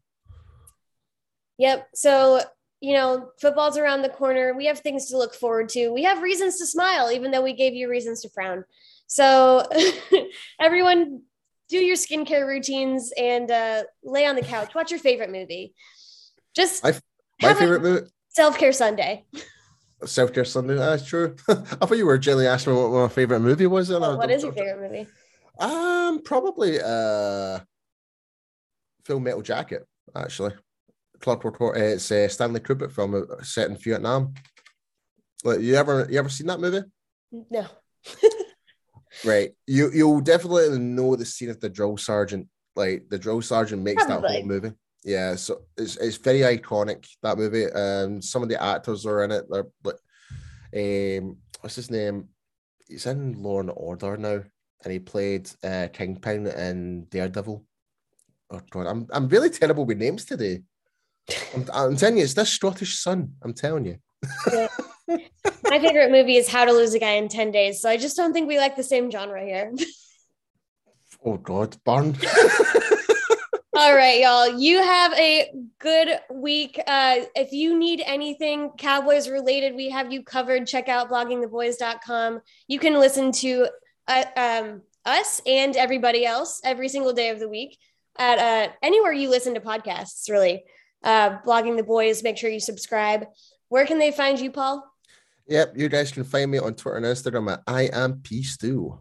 Yep. So, you know, football's around the corner. We have things to look forward to. We have reasons to smile, even though we gave you reasons to frown. So, everyone, do your skincare routines and uh, lay on the couch. Watch your favorite movie. Just I- My favorite movie, self care Sunday. Self Care Sunday. That's true. I thought you were generally asking me what my favorite movie was. and I- what is your favorite movie? Um, probably uh, Full Metal Jacket. Actually, Clockwork. Or- uh, It's uh, Stanley Kubrick film uh, set in Vietnam. Like, you ever you ever seen that movie? No. Right. You you'll definitely know the scene of the drill sergeant. Like the drill sergeant makes that whole movie. Yeah, so it's it's very iconic that movie. Um, some of the actors are in it. They're like, um, what's his name? He's in Law and Order now, and he played uh Kingpin in Daredevil. Oh god, I'm I'm really terrible with names today. I'm, I'm telling you, it's this Scottish sun. I'm telling you. My favorite movie is How to Lose a Guy in 10 Days. So I just don't think we like the same genre here. Oh god, burn. All right, y'all. You have a good week. Uh, if you need anything Cowboys related, we have you covered. Check out bloggingtheboys.com. You can listen to uh, um, us and everybody else every single day of the week at uh, anywhere you listen to podcasts, really. Uh, blogging the boys, make sure you subscribe. Where can they find you, Paul? Yep, you guys can find me on Twitter and Instagram at I am P Stew.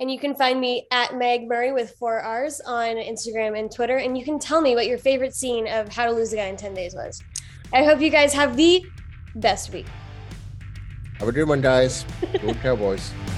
And you can find me at Meg Murray with four R's on Instagram and Twitter. And you can tell me what your favorite scene of How to Lose a Guy in 10 Days was. I hope you guys have the best week. Have a good one, guys. Go Cowboys.